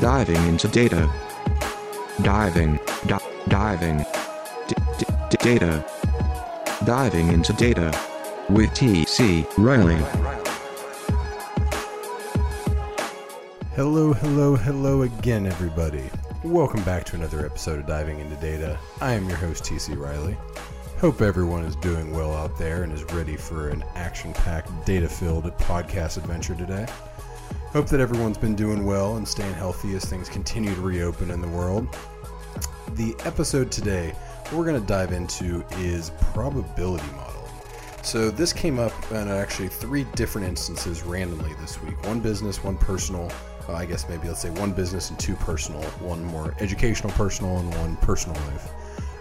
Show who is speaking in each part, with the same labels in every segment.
Speaker 1: Diving into data. Diving. Di- diving. D- d- data. Diving into data. With T.C. Riley.
Speaker 2: Hello, hello, hello again, everybody. Welcome back to another episode of Diving into Data. I am your host, TC Riley. Hope everyone is doing well out there and is ready for an action packed, data filled podcast adventure today. Hope that everyone's been doing well and staying healthy as things continue to reopen in the world. The episode today we're going to dive into is probability modeling. So this came up in actually three different instances randomly this week. One business, one personal. Uh, I guess maybe let's say one business and two personal. One more educational, personal, and one personal life.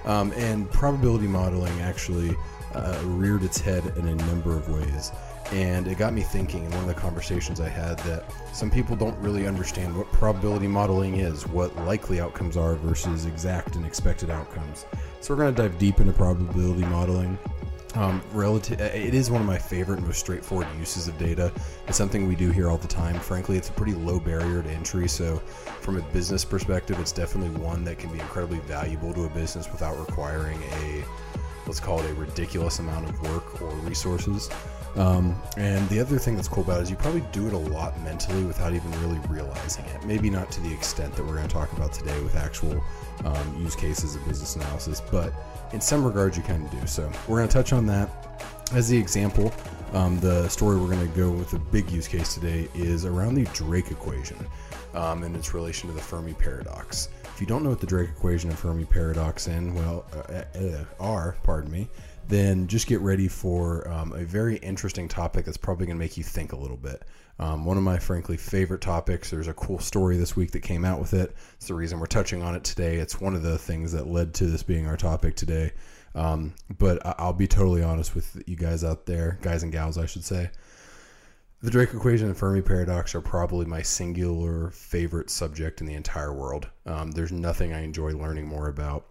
Speaker 2: Um, and probability modeling actually uh, reared its head in a number of ways. And it got me thinking in one of the conversations I had that some people don't really understand what probability modeling is, what likely outcomes are versus exact and expected outcomes. So we're going to dive deep into probability modeling. Um, relative, it is one of my favorite, and most straightforward uses of data. It's something we do here all the time. Frankly, it's a pretty low barrier to entry. So, from a business perspective, it's definitely one that can be incredibly valuable to a business without requiring a, let's call it a ridiculous amount of work or resources. Um, and the other thing that's cool about it is you probably do it a lot mentally without even really realizing it. Maybe not to the extent that we're going to talk about today with actual um, use cases of business analysis, but in some regards you kind of do. So we're going to touch on that as the example. Um, the story we're going to go with the big use case today is around the Drake equation um, and its relation to the Fermi paradox. If you don't know what the Drake equation and Fermi paradox in well uh, uh, are, pardon me, then just get ready for um, a very interesting topic that's probably going to make you think a little bit. Um, one of my frankly favorite topics. There's a cool story this week that came out with it. It's the reason we're touching on it today. It's one of the things that led to this being our topic today. Um, but I'll be totally honest with you guys out there, guys and gals, I should say. The Drake equation and Fermi paradox are probably my singular favorite subject in the entire world. Um, there's nothing I enjoy learning more about.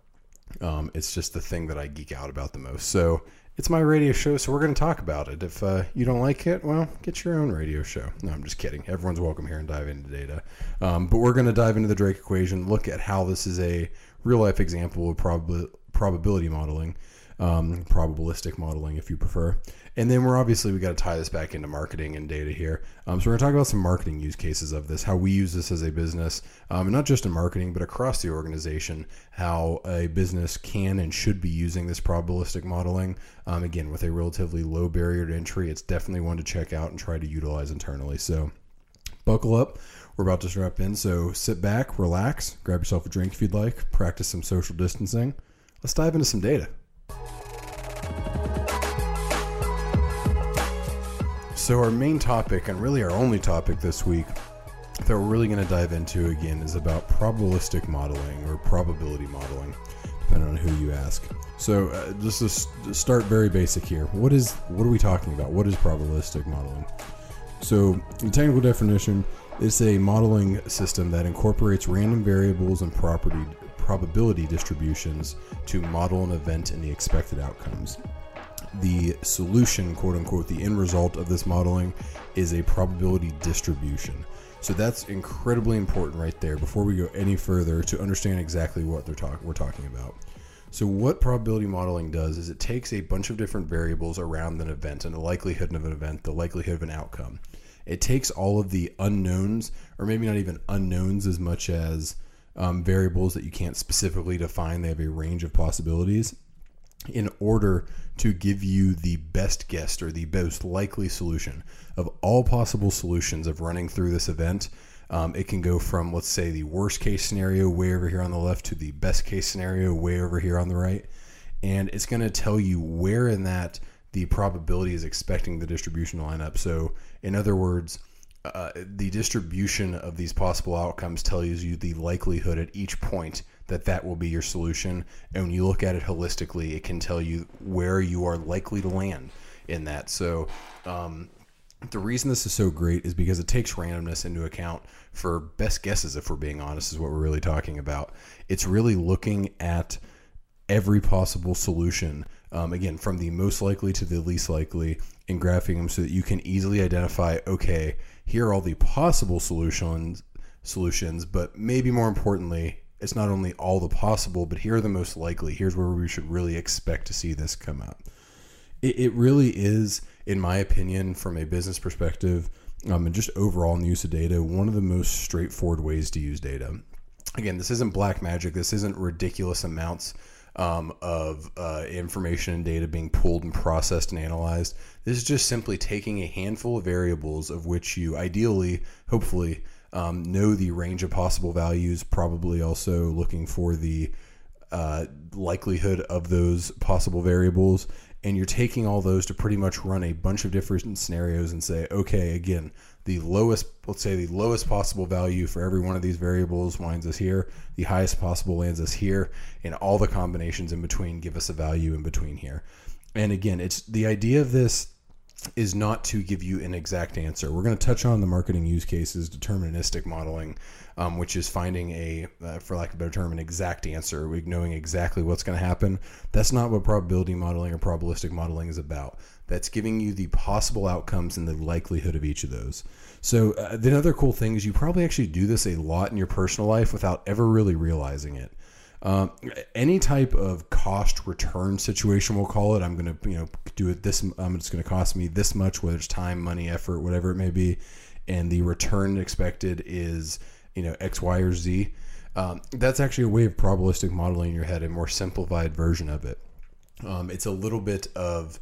Speaker 2: Um, it's just the thing that I geek out about the most. So it's my radio show, so we're going to talk about it. If uh, you don't like it, well, get your own radio show. No, I'm just kidding. Everyone's welcome here and dive into data. Um, but we're going to dive into the Drake equation, look at how this is a real life example of prob- probability modeling, um, probabilistic modeling, if you prefer. And then we're obviously we got to tie this back into marketing and data here. Um, so we're going to talk about some marketing use cases of this, how we use this as a business, um, not just in marketing, but across the organization, how a business can and should be using this probabilistic modeling. Um, again, with a relatively low barrier to entry, it's definitely one to check out and try to utilize internally. So buckle up. We're about to strap in. So sit back, relax, grab yourself a drink if you'd like, practice some social distancing. Let's dive into some data. So, our main topic, and really our only topic this week that we're really going to dive into again, is about probabilistic modeling or probability modeling, depending on who you ask. So, uh, just to s- start very basic here, what is what are we talking about? What is probabilistic modeling? So, the technical definition, is a modeling system that incorporates random variables and property probability distributions to model an event and the expected outcomes the solution, quote unquote, the end result of this modeling is a probability distribution. So that's incredibly important right there before we go any further to understand exactly what they're talk- we're talking about. So what probability modeling does is it takes a bunch of different variables around an event and the likelihood of an event, the likelihood of an outcome. It takes all of the unknowns, or maybe not even unknowns as much as um, variables that you can't specifically define. They have a range of possibilities in order to give you the best guess or the most likely solution of all possible solutions of running through this event. Um, it can go from, let's say, the worst case scenario way over here on the left to the best case scenario way over here on the right. And it's going to tell you where in that the probability is expecting the distribution to line up. So, in other words, uh, the distribution of these possible outcomes tells you the likelihood at each point that that will be your solution. And when you look at it holistically, it can tell you where you are likely to land in that. So, um, the reason this is so great is because it takes randomness into account for best guesses, if we're being honest, is what we're really talking about. It's really looking at every possible solution, um, again, from the most likely to the least likely, and graphing them so that you can easily identify okay, here are all the possible solutions solutions, but maybe more importantly, it's not only all the possible, but here are the most likely. Here's where we should really expect to see this come out. It, it really is, in my opinion, from a business perspective, um, and just overall in the use of data, one of the most straightforward ways to use data. Again, this isn't black magic. This isn't ridiculous amounts um, of uh, information and data being pulled and processed and analyzed. This is just simply taking a handful of variables of which you ideally, hopefully, um, know the range of possible values, probably also looking for the uh, likelihood of those possible variables. And you're taking all those to pretty much run a bunch of different scenarios and say, okay, again, the lowest, let's say the lowest possible value for every one of these variables winds us here, the highest possible lands us here, and all the combinations in between give us a value in between here. And again, it's the idea of this is not to give you an exact answer. We're going to touch on the marketing use cases, deterministic modeling, um, which is finding a, uh, for lack of a better term, an exact answer, knowing exactly what's going to happen. That's not what probability modeling or probabilistic modeling is about. That's giving you the possible outcomes and the likelihood of each of those. So, uh, the other cool thing is you probably actually do this a lot in your personal life without ever really realizing it. Um, any type of cost return situation, we'll call it. I'm going to, you know, do it this. Um, it's going to cost me this much, whether it's time, money, effort, whatever it may be, and the return expected is, you know, X, Y, or Z. Um, that's actually a way of probabilistic modeling in your head, a more simplified version of it. Um, it's a little bit of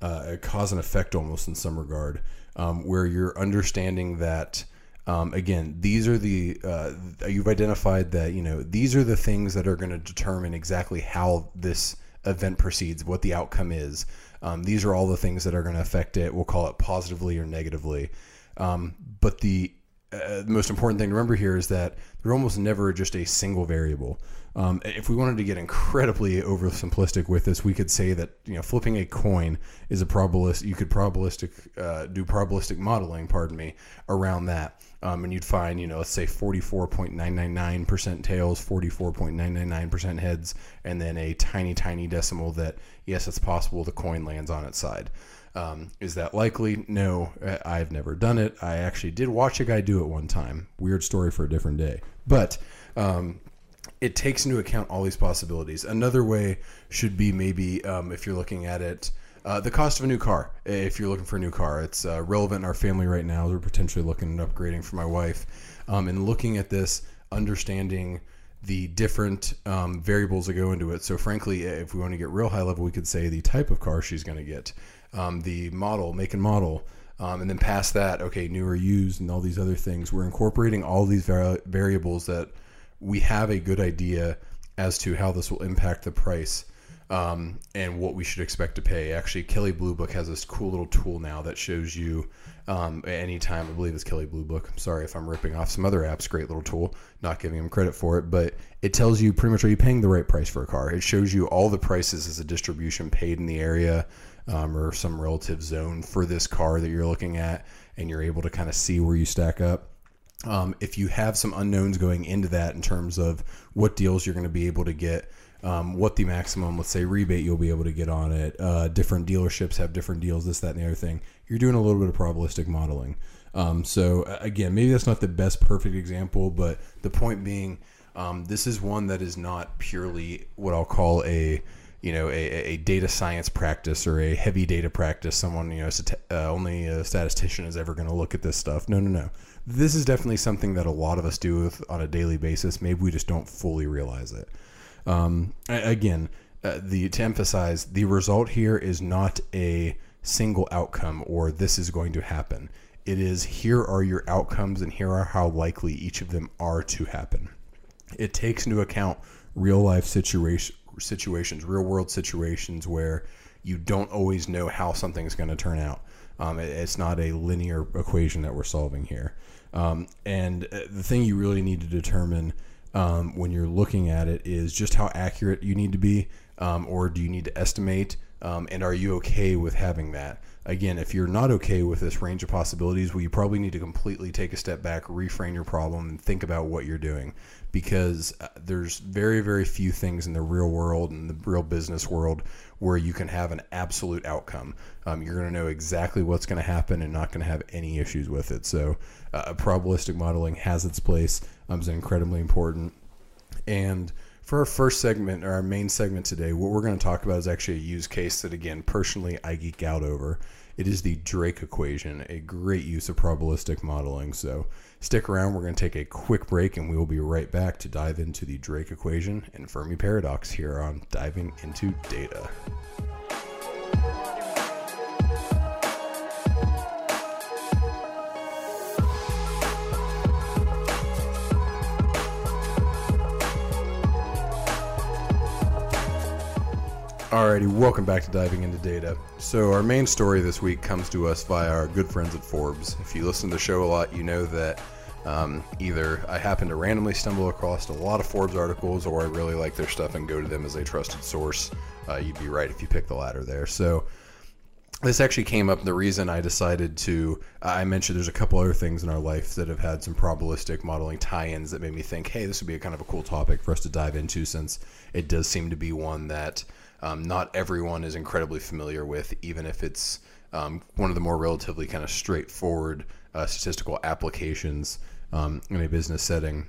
Speaker 2: uh, a cause and effect almost in some regard, um, where you're understanding that um, again, these are the uh, you've identified that you know these are the things that are going to determine exactly how this event proceeds, what the outcome is. Um, these are all the things that are going to affect it. We'll call it positively or negatively. Um, but the, uh, the most important thing to remember here is that they're almost never just a single variable. Um, if we wanted to get incredibly oversimplistic with this, we could say that you know flipping a coin is a probabilist. You could probabilistic uh, do probabilistic modeling, pardon me, around that, um, and you'd find you know let's say 44.999% tails, 44.999% heads, and then a tiny tiny decimal that yes, it's possible the coin lands on its side. Um, is that likely? No, I've never done it. I actually did watch a guy do it one time. Weird story for a different day, but. Um, it takes into account all these possibilities. Another way should be maybe um, if you're looking at it, uh, the cost of a new car. If you're looking for a new car, it's uh, relevant in our family right now. We're potentially looking at upgrading for my wife, um, and looking at this, understanding the different um, variables that go into it. So, frankly, if we want to get real high level, we could say the type of car she's going to get, um, the model, make and model. Um, and then past that, okay, new or used, and all these other things. We're incorporating all these vari- variables that we have a good idea as to how this will impact the price um, and what we should expect to pay. Actually, Kelley Blue Book has this cool little tool now that shows you um, anytime. I believe it's Kelley Blue Book. I'm sorry if I'm ripping off some other apps. Great little tool. Not giving them credit for it, but it tells you pretty much are you paying the right price for a car. It shows you all the prices as a distribution paid in the area um, or some relative zone for this car that you're looking at, and you're able to kind of see where you stack up. Um, if you have some unknowns going into that in terms of what deals you're going to be able to get, um, what the maximum, let's say, rebate you'll be able to get on it, uh, different dealerships have different deals, this, that, and the other thing. You're doing a little bit of probabilistic modeling. Um, so, again, maybe that's not the best perfect example, but the point being, um, this is one that is not purely what I'll call a you know a, a, data science practice or a heavy data practice someone you know uh, only a statistician is ever going to look at this stuff no no no this is definitely something that a lot of us do on a daily basis maybe we just don't fully realize it um, again uh, the to emphasize the result here is not a single outcome or this is going to happen it is here are your outcomes and here are how likely each of them are to happen it takes into account real life situation situations, real world situations where you don't always know how something's going to turn out. Um, it, it's not a linear equation that we're solving here. Um, and uh, the thing you really need to determine um, when you're looking at it is just how accurate you need to be, um, or do you need to estimate Um, and are you okay with having that? Again, if you're not okay with this range of possibilities, well, you probably need to completely take a step back, reframe your problem, and think about what you're doing. Because uh, there's very, very few things in the real world and the real business world where you can have an absolute outcome. Um, you're going to know exactly what's going to happen and not going to have any issues with it. So, uh, probabilistic modeling has its place. Um, it's incredibly important. And for our first segment, or our main segment today, what we're going to talk about is actually a use case that, again, personally I geek out over. It is the Drake equation, a great use of probabilistic modeling. So stick around. We're going to take a quick break and we will be right back to dive into the Drake equation and Fermi paradox here on Diving into Data. Alrighty, welcome back to Diving into Data. So, our main story this week comes to us via our good friends at Forbes. If you listen to the show a lot, you know that um, either I happen to randomly stumble across a lot of Forbes articles or I really like their stuff and go to them as a trusted source. Uh, you'd be right if you pick the latter there. So, this actually came up. The reason I decided to, I mentioned there's a couple other things in our life that have had some probabilistic modeling tie ins that made me think, hey, this would be a kind of a cool topic for us to dive into since it does seem to be one that um, not everyone is incredibly familiar with, even if it's um, one of the more relatively kind of straightforward uh, statistical applications um, in a business setting.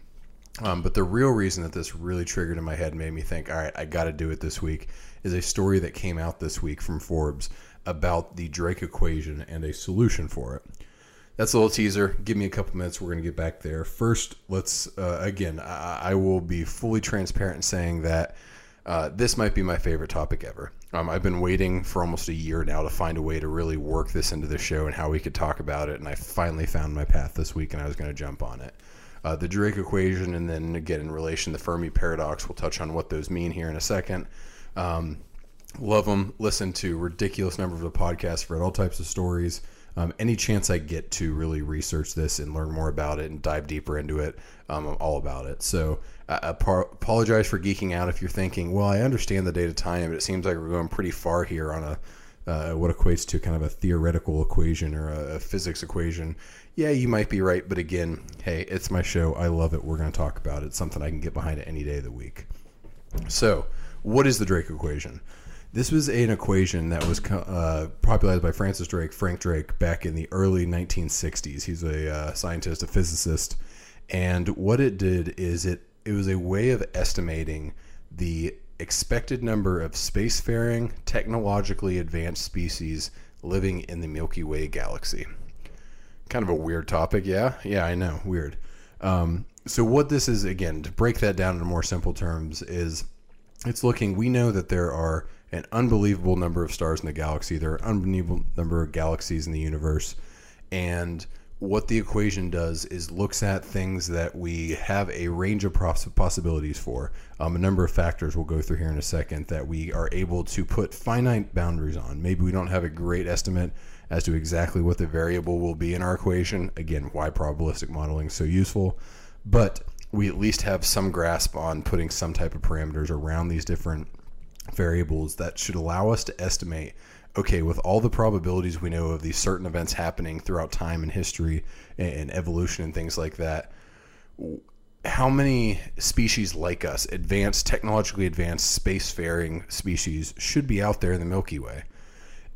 Speaker 2: Um, but the real reason that this really triggered in my head made me think, all right, I got to do it this week, is a story that came out this week from Forbes about the Drake equation and a solution for it. That's a little teaser. Give me a couple minutes. We're going to get back there. First, let's, uh, again, I, I will be fully transparent in saying that uh, this might be my favorite topic ever. Um, I've been waiting for almost a year now to find a way to really work this into the show and how we could talk about it. And I finally found my path this week, and I was going to jump on it. Uh, the Drake equation, and then again in relation to the Fermi paradox. We'll touch on what those mean here in a second. Um, love them. Listen to ridiculous number of the podcasts. Read all types of stories. Um, any chance I get to really research this and learn more about it and dive deeper into it, um, I'm all about it. So I apologize for geeking out if you're thinking, well, I understand the data time, but it seems like we're going pretty far here on a uh, what equates to kind of a theoretical equation or a, a, physics equation. Yeah, you might be right, but again, hey, it's my show. I love it. We're going to talk about it. It's something I can get behind it any day of the week. So, what is the Drake equation? This was an equation that was uh, popularized by Francis Drake, Frank Drake, back in the early 1960s. He's a uh, scientist, a physicist, and what it did is it it was a way of estimating the expected number of spacefaring, technologically advanced species living in the Milky Way galaxy. Kind of a weird topic, yeah? Yeah, I know, weird. Um, so, what this is, again, to break that down in more simple terms, is it's looking, we know that there are an unbelievable number of stars in the galaxy, there are an unbelievable number of galaxies in the universe, and what the equation does is looks at things that we have a range of possibilities for. Um, a number of factors we'll go through here in a second that we are able to put finite boundaries on. Maybe we don't have a great estimate as to exactly what the variable will be in our equation. Again, why probabilistic modeling is so useful. But we at least have some grasp on putting some type of parameters around these different variables that should allow us to estimate okay, with all the probabilities we know of these certain events happening throughout time and history and, evolution and things like that, how many species like us, advanced, technologically advanced spacefaring species, should be out there in the Milky Way?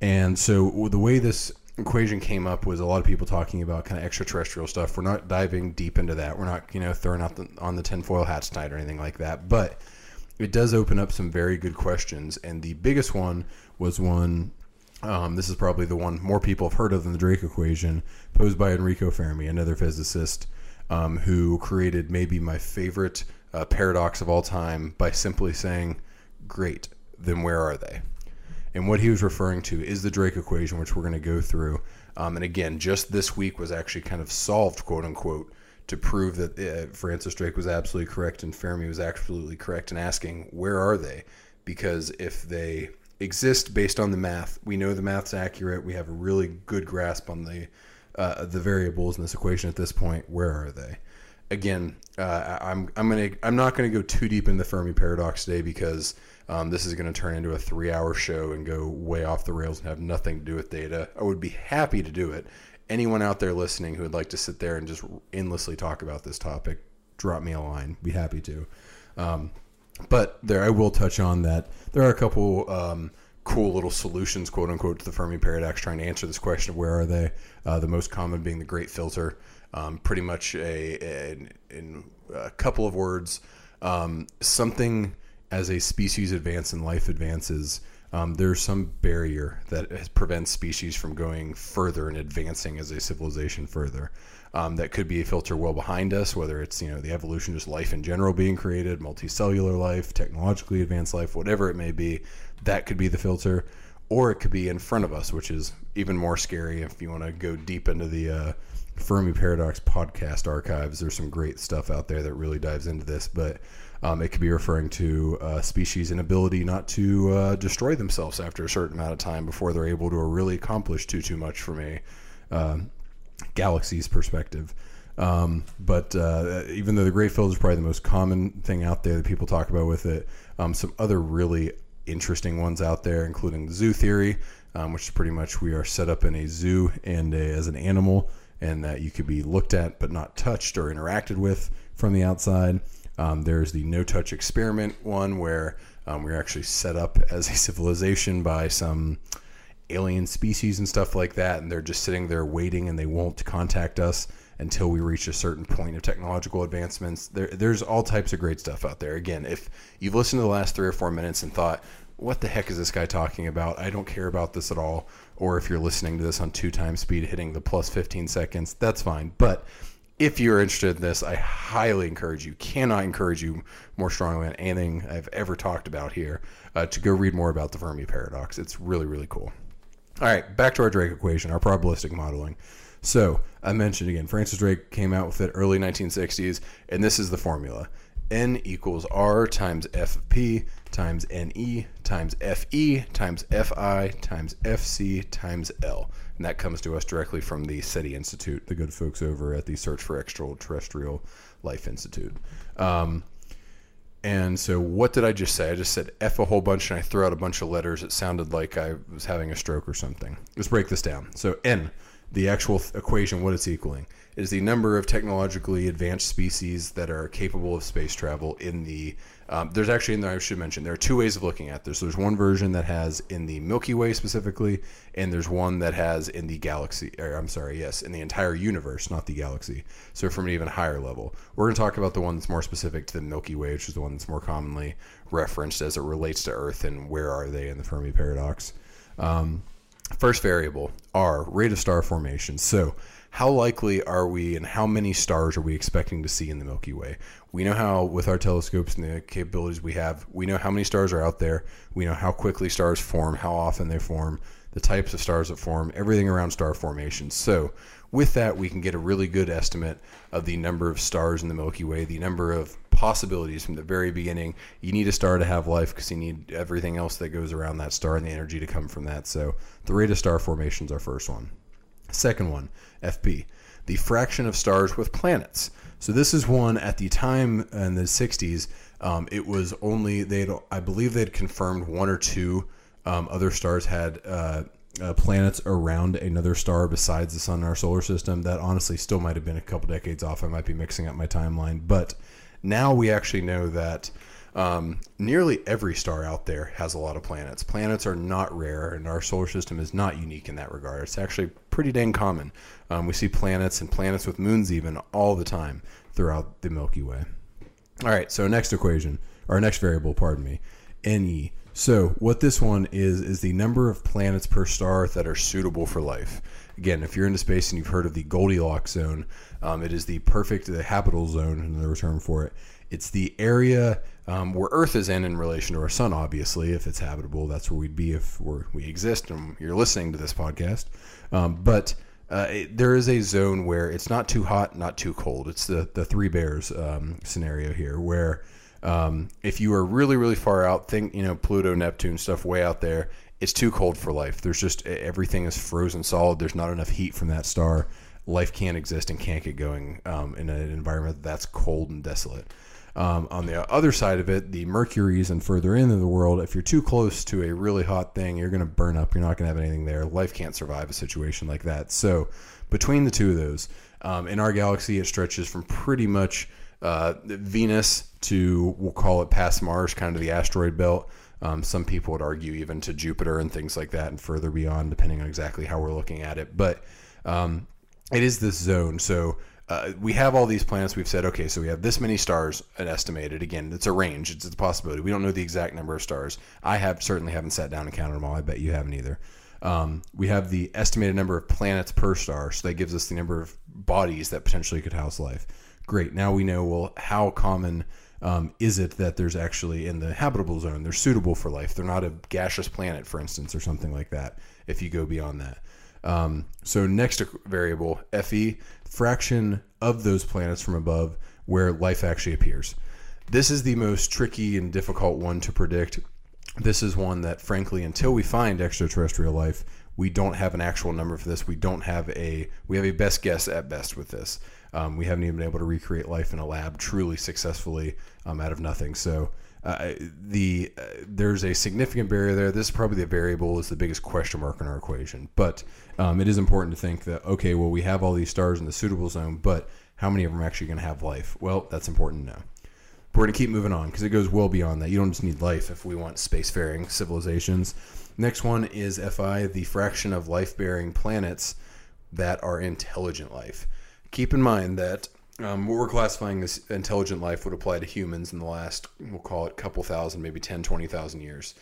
Speaker 2: And so the way this equation came up was a lot of people talking about kind of extraterrestrial stuff. We're not diving deep into that. We're not, you know, throwing out the, on the tinfoil hats tonight or anything like that. But it does open up some very good questions. And the biggest one was one um, this is probably the one more people have heard of than the Drake equation, posed by Enrico Fermi, another physicist um, who created maybe my favorite uh, paradox of all time by simply saying, Great, then where are they? And what he was referring to is the Drake equation, which we're going to go through. Um, and again, just this week was actually kind of solved, quote unquote, to prove that uh, Francis Drake was absolutely correct and Fermi was absolutely correct in asking, Where are they? Because if they exist based on the math. We know the math's accurate. We have a really good grasp on the uh, the variables in this equation at this point. Where are they? again, uh, I'm I'm gonna I'm not gonna go too deep into the Fermi paradox today because um, this is going to turn into a three hour show and go way off the rails and have nothing to do with data. I would be happy to do it. Anyone out there listening who would like to sit there and just endlessly talk about this topic, drop me a line. Be happy to. Um, but there, I will touch on that. There are a couple um, cool little solutions, quote unquote, to the Fermi paradox, trying to answer this question of where are they. Uh, the most common being the Great Filter. Um, pretty much a, a, in a couple of words, um, something as a species advance and life advances, um, there's some barrier that prevents species from going further and advancing as a civilization further. Um, that could be a filter well behind us, whether it's you know the evolution, just life in general being created, multicellular life, technologically advanced life, whatever it may be. That could be the filter, or it could be in front of us, which is even more scary if you want to go deep into the uh, Fermi Paradox podcast archives. There's some great stuff out there that really dives into this, but um, it could be referring to a species' inability not to uh, destroy themselves after a certain amount of time before they're able to really accomplish too too much from a uh, galaxy's perspective. Um, but uh, even though the Great Filter is probably the most common thing out there that people talk about with it, um, some other really interesting ones out there, including the zoo theory, um, which is pretty much we are set up in a zoo and a, as an animal, and that you could be looked at but not touched or interacted with from the outside. Um, there's the no touch experiment one where um, we're actually set up as a civilization by some alien species and stuff like that, and they're just sitting there waiting and they won't contact us until we reach a certain point of technological advancements. There, there's all types of great stuff out there. Again, if you've listened to the last three or four minutes and thought, what the heck is this guy talking about? I don't care about this at all. Or if you're listening to this on two times speed, hitting the plus 15 seconds, that's fine. But if you're interested in this, I highly encourage you, cannot encourage you more strongly than anything I've ever talked about here, uh, to go read more about the Fermi paradox. It's really, really cool. All right, back to our Drake equation, our probabilistic modeling. So I mentioned again, Francis Drake came out with it early 1960s, and this is the formula. N equals R times F of P times NE times FE times FI times FC times L. And that comes to us directly from the SETI Institute, the good folks over at the Search for Extraterrestrial Life Institute. Um, and so, what did I just say? I just said F a whole bunch and I threw out a bunch of letters. It sounded like I was having a stroke or something. Let's break this down. So, N, the actual equation, what it's equaling, is the number of technologically advanced species that are capable of space travel in the um, there's actually in there I should mention there are two ways of looking at this. There's one version that has in the Milky Way specifically, and there's one that has in the galaxy. Or I'm sorry, yes, in the entire universe, not the galaxy. So from an even higher level, we're going to talk about the one that's more specific to the Milky Way, which is the one that's more commonly referenced as it relates to Earth and where are they in the Fermi paradox. Um, first variable R rate of star formation. So how likely are we and how many stars are we expecting to see in the Milky Way? We know how, with our telescopes and the capabilities we have, we know how many stars are out there. We know how quickly stars form, how often they form, the types of stars that form, everything around star formation. So, with that, we can get a really good estimate of the number of stars in the Milky Way, the number of possibilities from the very beginning. You need a star to have life because you need everything else that goes around that star and the energy to come from that. So, the rate of star formation is our first one. Second one, FP, the fraction of stars with planets. So this is one at the time in the 60s. Um, it was only they I believe they'd confirmed one or two um, other stars had uh, uh, planets around another star besides the sun in our solar system. That honestly still might have been a couple decades off. I might be mixing up my timeline, but now we actually know that um, nearly every star out there has a lot of planets. Planets are not rare, and our solar system is not unique in that regard. It's actually pretty dang common. Um, we see planets and planets with moons even all the time throughout the Milky Way. All right, so next equation, or next variable, pardon me, NE. So what this one is is the number of planets per star that are suitable for life. Again, if you're into space and you've heard of the Goldilocks zone, um, it is the perfect, the habitable zone, another term for it. It's the area um, where Earth is in in relation to our sun. Obviously, if it's habitable, that's where we'd be if we exist and you're listening to this podcast. Um, but uh, it, there is a zone where it's not too hot, not too cold. It's the the three bears um, scenario here, where um, if you are really really far out, think you know Pluto, Neptune stuff way out there. It's too cold for life. There's just everything is frozen solid. There's not enough heat from that star life can't exist and can't get going um, in an environment that's cold and desolate. Um, on the other side of it, the Mercuries and further into the world, if you're too close to a really hot thing, you're going to burn up. You're not going to have anything there. Life can't survive a situation like that. So, between the two of those, um, in our galaxy, it stretches from pretty much uh, Venus to, we'll call it past Mars, kind of the asteroid belt. Um, some people would argue even to Jupiter and things like that and further beyond, depending on exactly how we're looking at it. But um, it is this zone. So, uh, we have all these planets. We've said, okay, so we have this many stars, estimated. Again, it's a range. It's, a possibility. We don't know the exact number of stars. I have certainly haven't sat down and counted them all. I bet you haven't either. Um, we have the estimated number of planets per star, so that gives us the number of bodies that potentially could house life. Great. Now we know well how common um, is it that there's actually in the habitable zone? They're suitable for life. They're not a gaseous planet, for instance, or something like that. If you go beyond that. Um, so next variable, Fe, fraction of those planets from above where life actually appears. This is the most tricky and difficult one to predict. This is one that, frankly, until we find extraterrestrial life, we don't have an actual number for this. We don't have a we have a best guess at best with this. Um, we haven't even been able to recreate life in a lab truly successfully um, out of nothing. So uh, the uh, there's a significant barrier there. This is probably the variable is the biggest question mark in our equation. But um, it is important to think that okay, well we have all these stars in the suitable zone, but how many of them are actually going to have life? Well, that's important to know. But we're going to keep moving on because it goes well beyond that. You don't just need life if we want spacefaring civilizations. Next one is Fi, the fraction of life-bearing planets that are intelligent life. Keep in mind that um, what we're classifying as intelligent life would apply to humans in the last, we'll call it couple thousand, maybe 10, 20,000 years.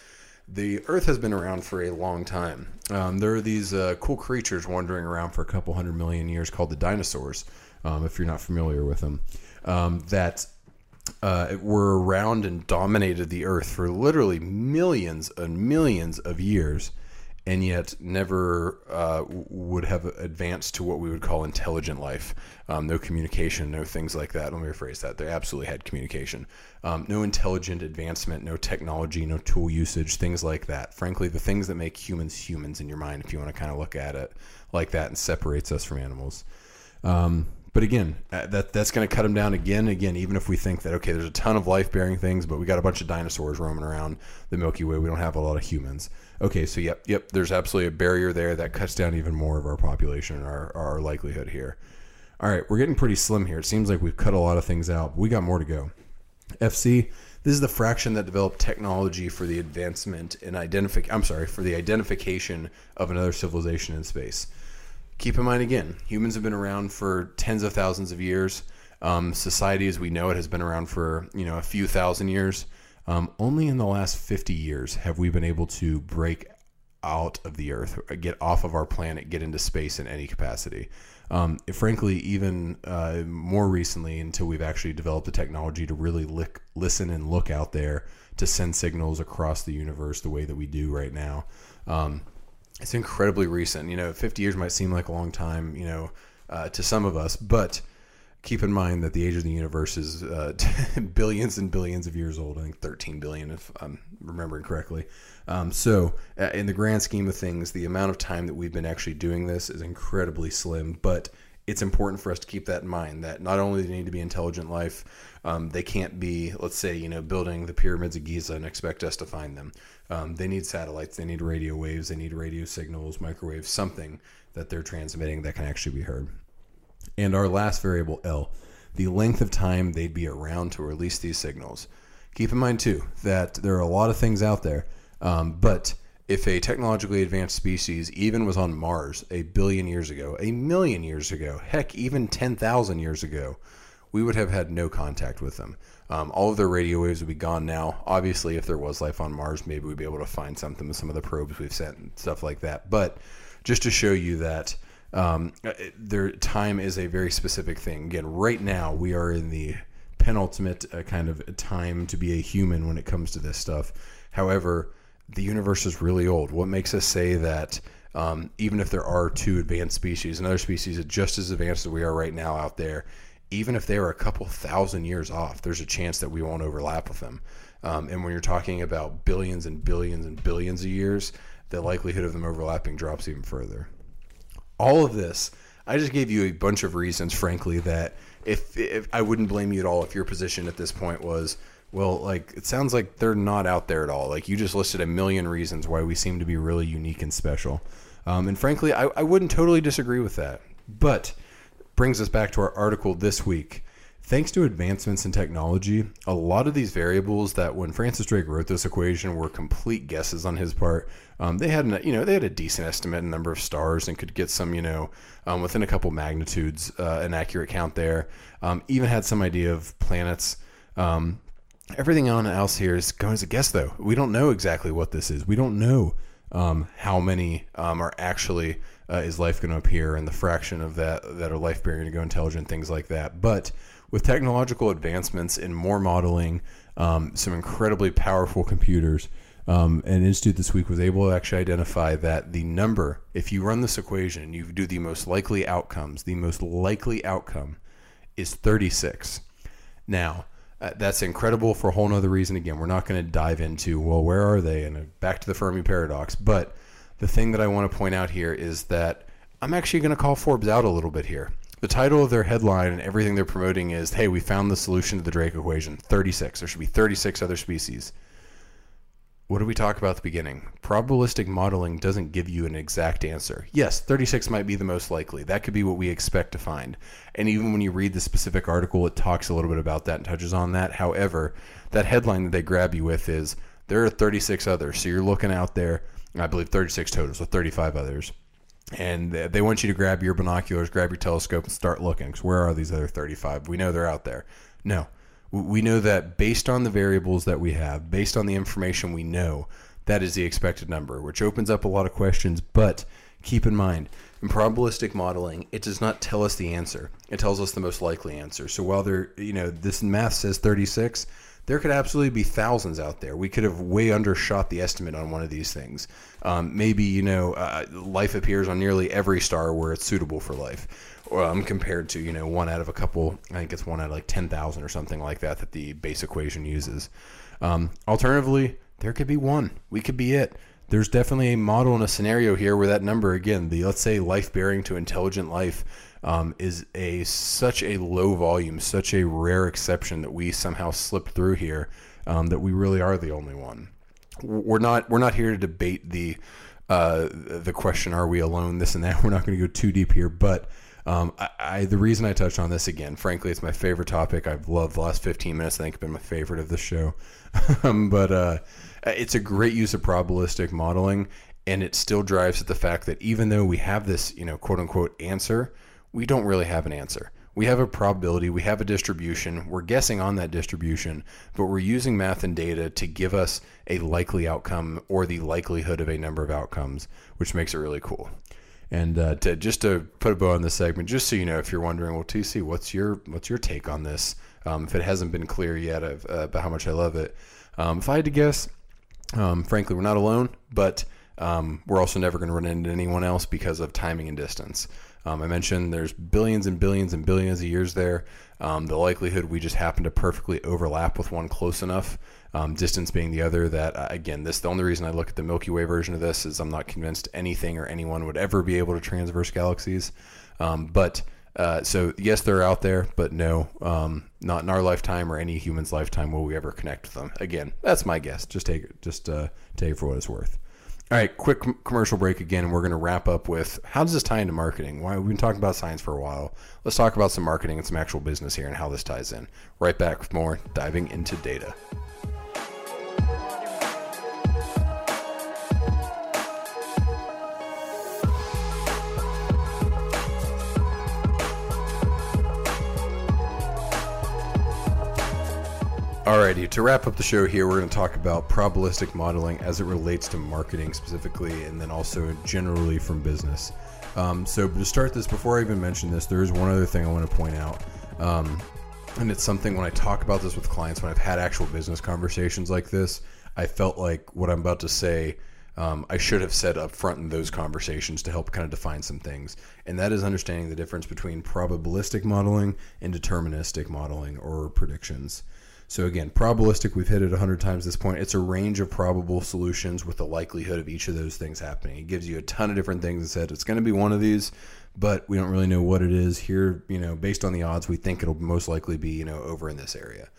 Speaker 2: The Earth has been around for a long time. Um, there are these uh, cool creatures wandering around for a couple hundred million years called the dinosaurs, um, if you're not familiar with them, um, that uh, were around and dominated the Earth for literally millions and millions of years and yet never uh, would have advanced to what we would call intelligent life. Um, no communication, no things like that. Let me rephrase that. They absolutely had communication. Um, no intelligent advancement, no technology, no tool usage, things like that. Frankly, the things that make humans humans in your mind, if you want to kind of look at it like that, and separates us from animals. Um, but again, uh, that that's going to cut them down again, again. Even if we think that okay, there's a ton of life-bearing things, but we got a bunch of dinosaurs roaming around the Milky Way. We don't have a lot of humans. Okay, so yep, yep. There's absolutely a barrier there that cuts down even more of our population our our likelihood here. All right, we're getting pretty slim here. It seems like we've cut a lot of things out. We got more to go. FC. This is the fraction that developed technology for the advancement and identify. I'm sorry for the identification of another civilization in space keep in mind again, humans have been around for tens of thousands of years. Um, society as we know it has been around for you know a few thousand years. Um, only in the last 50 years have we been able to break out of the Earth, get off of our planet, get into space in any capacity. Um, frankly, even uh, more recently, until we've actually developed the technology to really lick, listen and look out there to send signals across the universe the way that we do right now. Um, it's incredibly recent. You know, 50 years might seem like a long time, you know, uh, to some of us, but keep in mind that the age of the universe is uh, billions and billions of years old. I think 13 billion, if I'm remembering correctly. Um, so, uh, in the grand scheme of things, the amount of time that we've been actually doing this is incredibly slim, but it's important for us to keep that in mind that not only do they need to be intelligent life, um, they can't be, let's say, you know, building the pyramids of Giza and expect us to find them. Um, they need satellites, they need radio waves, they need radio signals, microwaves, something that they're transmitting that can actually be heard. And our last variable, L, the length of time they'd be around to release these signals. Keep in mind, too, that there are a lot of things out there, um, but if a technologically advanced species even was on Mars a billion years ago, a million years ago, heck, even 10,000 years ago, we would have had no contact with them. Um, all of their radio waves would be gone now. Obviously, if there was life on Mars, maybe we'd be able to find something with some of the probes we've sent and stuff like that. But just to show you that um, their time is a very specific thing. Again, right now we are in the penultimate uh, kind of time to be a human when it comes to this stuff. However, the universe is really old. What makes us say that? Um, even if there are two advanced species, another species is just as advanced as we are right now out there, even if they are a couple thousand years off, there's a chance that we won't overlap with them. Um, and when you're talking about billions and billions and billions of years, the likelihood of them overlapping drops even further. All of this, I just gave you a bunch of reasons, frankly, that if, if I wouldn't blame you at all if your position at this point was, well, like it sounds like they're not out there at all. Like you just listed a million reasons why we seem to be really unique and special. Um, and frankly, I, I wouldn't totally disagree with that. But brings us back to our article this week. Thanks to advancements in technology, a lot of these variables that when Francis Drake wrote this equation were complete guesses on his part. Um, they had, an, you know, they had a decent estimate in number of stars and could get some, you know, um, within a couple magnitudes, uh, an accurate count there. Um, even had some idea of planets. Um, everything else here is going as a guess, though. We don't know exactly what this is. We don't know um, how many um, are actually uh, is life going to appear and the fraction of that that are life bearing to go intelligent, things like that. But with technological advancements in more modeling, um, some incredibly powerful computers, um, an institute this week was able to actually identify that the number, if you run this equation and you do the most likely outcomes, the most likely outcome is 36. Now, uh, that's incredible for a whole nother reason. Again, we're not going to dive into, well, where are they? And uh, back to the Fermi paradox. But the thing that I want to point out here is that I'm actually going to call Forbes out a little bit here. The title of their headline and everything they're promoting is, hey, we found the solution to the Drake equation 36. There should be 36 other species what did we talk about at the beginning? Probabilistic modeling doesn't give you an exact answer. Yes, 36 might be the most likely. That could be what we expect to find. And even when you read the specific article, it talks a little bit about that and touches on that. However, that headline that they grab you with is there are 36 others. So you're looking out there, I believe 36 total, so 35 others. And they want you to grab your binoculars, grab your telescope, and start looking. So where are these other 35? We know they're out there. No, we know that based on the variables that we have, based on the information we know, that is the expected number, which opens up a lot of questions. But keep in mind, in probabilistic modeling, it does not tell us the answer. It tells us the most likely answer. So while there, you know, this math says 36, there could absolutely be thousands out there. We could have way undershot the estimate on one of these things. Um, maybe, you know, uh, life appears on nearly every star where it's suitable for life um, compared to you know one out of a couple. I think it's one out of like ten thousand or something like that that the base equation uses. Um, alternatively, there could be one. We could be it. There's definitely a model and a scenario here where that number again, the let's say life bearing to intelligent life, um, is a such a low volume, such a rare exception that we somehow slipped through here. Um, that we really are the only one. We're not. We're not here to debate the uh, the question: Are we alone? This and that. We're not going to go too deep here, but um, I, I, the reason I touched on this again, frankly, it's my favorite topic. I've loved the last 15 minutes. I think have been my favorite of the show. um, but uh, it's a great use of probabilistic modeling, and it still drives at the fact that even though we have this, you know, quote unquote answer, we don't really have an answer. We have a probability, we have a distribution, we're guessing on that distribution, but we're using math and data to give us a likely outcome or the likelihood of a number of outcomes, which makes it really cool. And uh, to just to put a bow on this segment, just so you know, if you're wondering, well, TC, what's your what's your take on this? Um, if it hasn't been clear yet of, uh, about how much I love it, um, if I had to guess, um, frankly, we're not alone, but um, we're also never going to run into anyone else because of timing and distance. Um, I mentioned there's billions and billions and billions of years there. Um, the likelihood we just happen to perfectly overlap with one close enough um, distance being the other. That uh, again, this the only reason I look at the Milky Way version of this is I'm not convinced anything or anyone would ever be able to transverse galaxies. Um, but uh, so yes, they're out there, but no, um, not in our lifetime or any human's lifetime will we ever connect with them. Again, that's my guess. Just take it, just uh, take it for what it's worth. All right, quick commercial break again. We're going to wrap up with how does this tie into marketing? Why we've been talking about science for a while. Let's talk about some marketing and some actual business here and how this ties in. Right back with more diving into data. Alrighty, to wrap up the show here, we're going to talk about probabilistic modeling as it relates to marketing specifically, and then also generally from business. Um, so, to start this, before I even mention this, there is one other thing I want to point out. Um, and it's something when I talk about this with clients, when I've had actual business conversations like this, I felt like what I'm about to say, um, I should have said up front in those conversations to help kind of define some things. And that is understanding the difference between probabilistic modeling and deterministic modeling or predictions. So again, probabilistic, we've hit it 100 times this point. It's a range of probable solutions with the likelihood of each of those things happening. It gives you a ton of different things and said it's going to be one of these, but we don't really know what it is. Here, you know, based on the odds, we think it'll most likely be, you know, over in this area.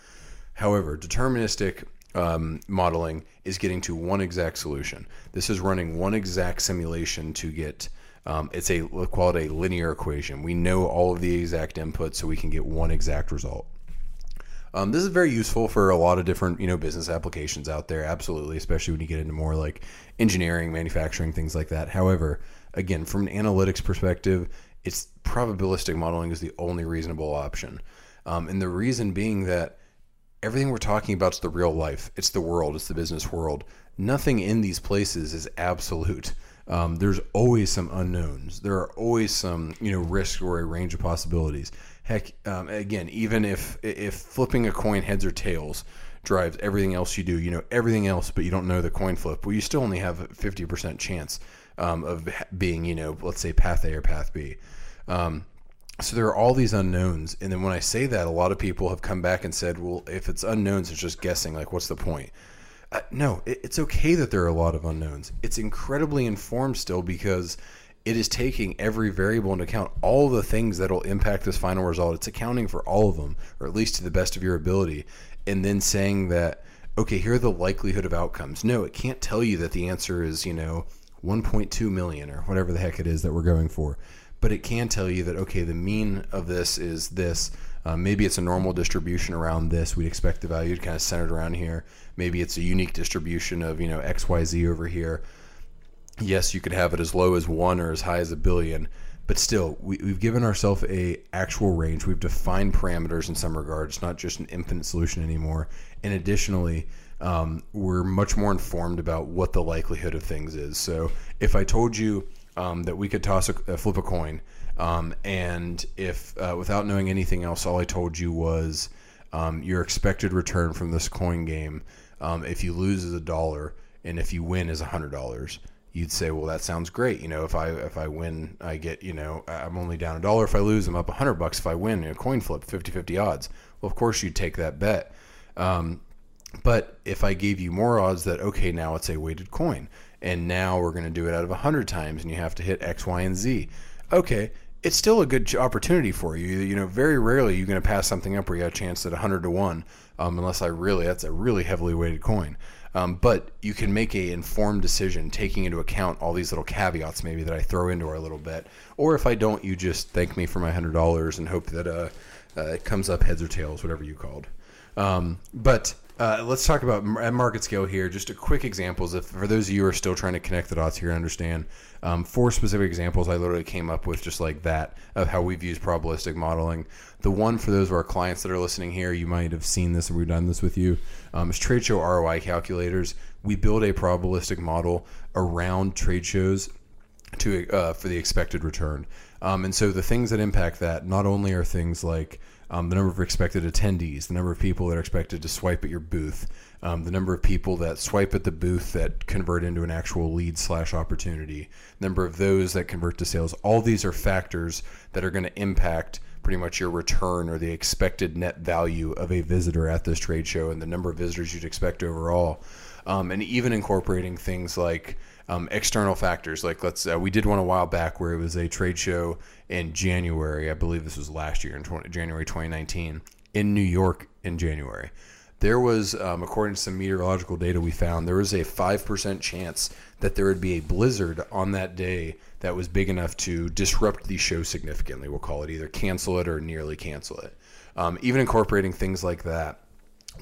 Speaker 2: However, deterministic um, modeling is getting to one exact solution. This is running one exact simulation to get. Um, it's a call it a linear equation. We know all of the exact inputs, so we can get one exact result. Um, this is very useful for a lot of different, you know, business applications out there. Absolutely, especially when you get into more like engineering, manufacturing, things like that. However, again, from an analytics perspective, it's probabilistic modeling is the only reasonable option, um, and the reason being that everything we're talking about is the real life. It's the world. It's the business world. Nothing in these places is absolute. Um, there's always some unknowns. There are always some, you know, risks or a range of possibilities. Heck, um, again, even if if flipping a coin heads or tails drives everything else you do, you know everything else, but you don't know the coin flip. Well, you still only have a fifty percent chance um, of being, you know, let's say path A or path B. Um, so there are all these unknowns, and then when I say that, a lot of people have come back and said, "Well, if it's unknowns, it's just guessing. Like, what's the point?" Uh, no, it, it's okay that there are a lot of unknowns. It's incredibly informed still because it is taking every variable into account, all the things that will impact this final result. It's accounting for all of them, or at least to the best of your ability, and then saying that, okay, here are the likelihood of outcomes. No, it can't tell you that the answer is, you know, 1.2 million or whatever the heck it is that we're going for. But it can tell you that, okay, the mean of this is this. Uh, maybe it's a normal distribution around this. We'd expect the value to kind of centered around here. Maybe it's a unique distribution of, you know, XYZ over here yes, you could have it as low as one or as high as a billion, but still, we, have given ourselves a actual range. We've defined parameters in some regards, not just an infinite solution anymore. And additionally, um, we're much more informed about what the likelihood of things is. So if I told you um, that we could toss a, a flip a coin, um, and if uh, without knowing anything else, all I told you was um, your expected return from this coin game, um, if you lose is a dollar, and if you win is a hundred dollars you'd say, well, that sounds great. You know, if I if I win, I get you know I'm only down a dollar. If I lose, I'm up a hundred bucks. If I win, a coin flip, 50-50 odds. Well, of course you'd take that bet. Um, but if I gave you more odds that okay, now it's a weighted coin, and now we're going to do it out of a hundred times, and you have to hit X, Y, and Z. Okay, it's still a good opportunity for you. You know, very rarely you're going to pass something up where you got a chance at 100 to 1, um, unless I really, that's a really heavily weighted coin. Um, but you can make a informed decision taking into account all these little caveats maybe that I throw into our little bit. Or if I don't, you just thank me for my hundred dollars and hope that uh, uh, it comes up heads or tails, whatever you called. Um, but uh, let's talk about at MarketScale here. Just a quick examples. If for those of you who are still trying to connect the dots here and understand, um, four specific examples I literally came up with just like that of how we've used probabilistic modeling. The one for those of our clients that are listening here, you might have seen this and we've done this with you, um, is trade show ROI calculators. We build a probabilistic model around trade shows to uh, for the expected return. Um, and so the things that impact that not only are things like um, the number of expected attendees, the number of people that are expected to swipe at your booth, um, the number of people that swipe at the booth that convert into an actual lead slash opportunity, number of those that convert to sales. All these are factors that are going to impact pretty much your return or the expected net value of a visitor at this trade show and the number of visitors you'd expect overall. Um, and even incorporating things like um, external factors. Like let's uh, we did one a while back where it was a trade show in January. I believe this was last year in 20, January 2019 in New York in January. There was, um, according to some meteorological data we found, there was a five percent chance that there would be a blizzard on that day that was big enough to disrupt the show significantly. We'll call it either cancel it or nearly cancel it. Um, even incorporating things like that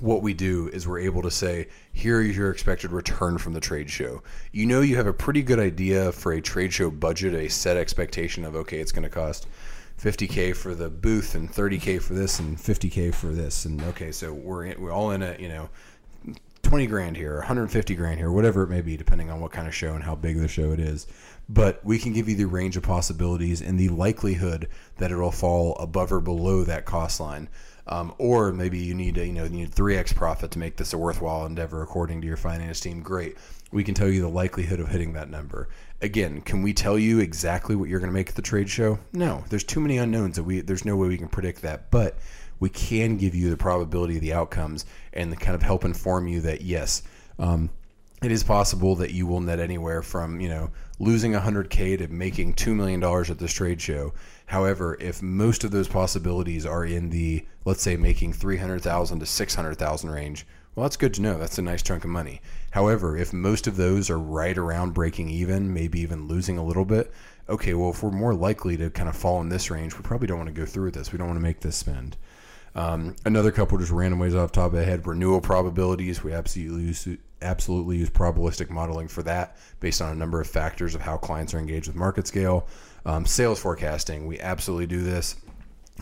Speaker 2: what we do is we're able to say, here is your expected return from the trade show. You know, you have a pretty good idea for a trade show budget, a set expectation of, okay, it's going to cost 50K for the booth and 30K for this and 50K for this. And okay, so we're, in, we're all in a, you know, 20 grand here, 150 grand here, whatever it may be, depending on what kind of show and how big the show it is. But we can give you the range of possibilities and the likelihood that it'll fall above or below that cost line. Um, or maybe you need a, you know you need three x profit to make this a worthwhile endeavor according to your finance team. Great, we can tell you the likelihood of hitting that number. Again, can we tell you exactly what you're going to make at the trade show? No, there's too many unknowns that we there's no way we can predict that. But we can give you the probability of the outcomes and the kind of help inform you that yes, um, it is possible that you will net anywhere from you know losing 100k to making $2 million at this trade show however if most of those possibilities are in the let's say making 300000 to 600000 range well that's good to know. That's a nice chunk of money. However if most of those are right around breaking even maybe even losing a little bit okay well if we're more likely to kind of fall in this range we probably don't want to go through with this. We don't want to make this spend. Um, another couple just random ways off top of the head. Renewal probabilities. We absolutely use absolutely use probabilistic modeling for that based on a number of factors of how clients are engaged with MarketScale. Um, sales forecasting, we absolutely do this.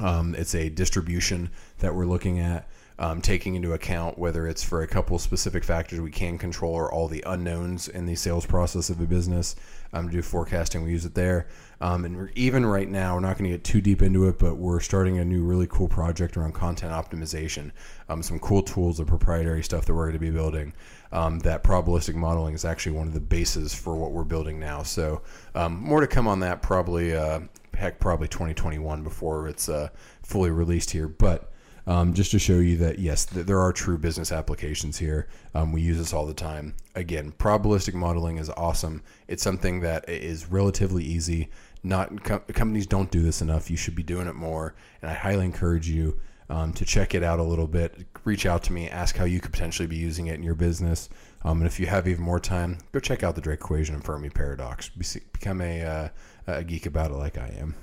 Speaker 2: Um, it's a distribution that we're looking at, um, taking into account whether it's for a couple specific factors we can control or all the unknowns in the sales process of a business. Um, to do forecasting, we use it there. Um, and even right now, we're not going to get too deep into it, but we're starting a new really cool project around content optimization. Um, some cool tools, the proprietary stuff that we're going to be building. Um, that probabilistic modeling is actually one of the bases for what we're building now. So um, more to come on that probably, uh, heck, probably 2021 before it's uh, fully released here. But um, just to show you that yes, th- there are true business applications here. Um, we use this all the time. Again, probabilistic modeling is awesome. It's something that is relatively easy. Not com- companies don't do this enough. You should be doing it more, and I highly encourage you um, to check it out a little bit. Reach out to me, ask how you could potentially be using it in your business. Um, and if you have even more time, go check out the Drake equation and Fermi paradox. Become a, uh, a geek about it like I am.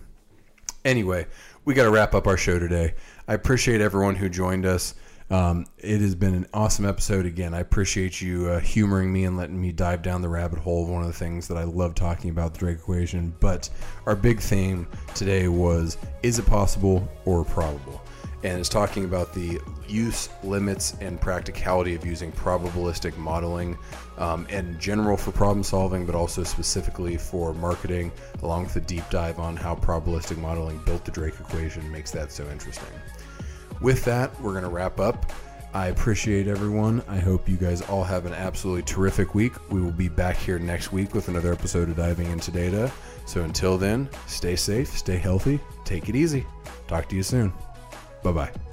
Speaker 2: Anyway, we got to wrap up our show today. I appreciate everyone who joined us. Um, it has been an awesome episode again. I appreciate you uh, humoring me and letting me dive down the rabbit hole of one of the things that I love talking about the Drake equation. But our big theme today was is it possible or probable? And is talking about the use, limits, and practicality of using probabilistic modeling um, in general for problem solving, but also specifically for marketing, along with a deep dive on how probabilistic modeling built the Drake equation makes that so interesting. With that, we're going to wrap up. I appreciate everyone. I hope you guys all have an absolutely terrific week. We will be back here next week with another episode of Diving into Data. So until then, stay safe, stay healthy, take it easy. Talk to you soon. Bye bye.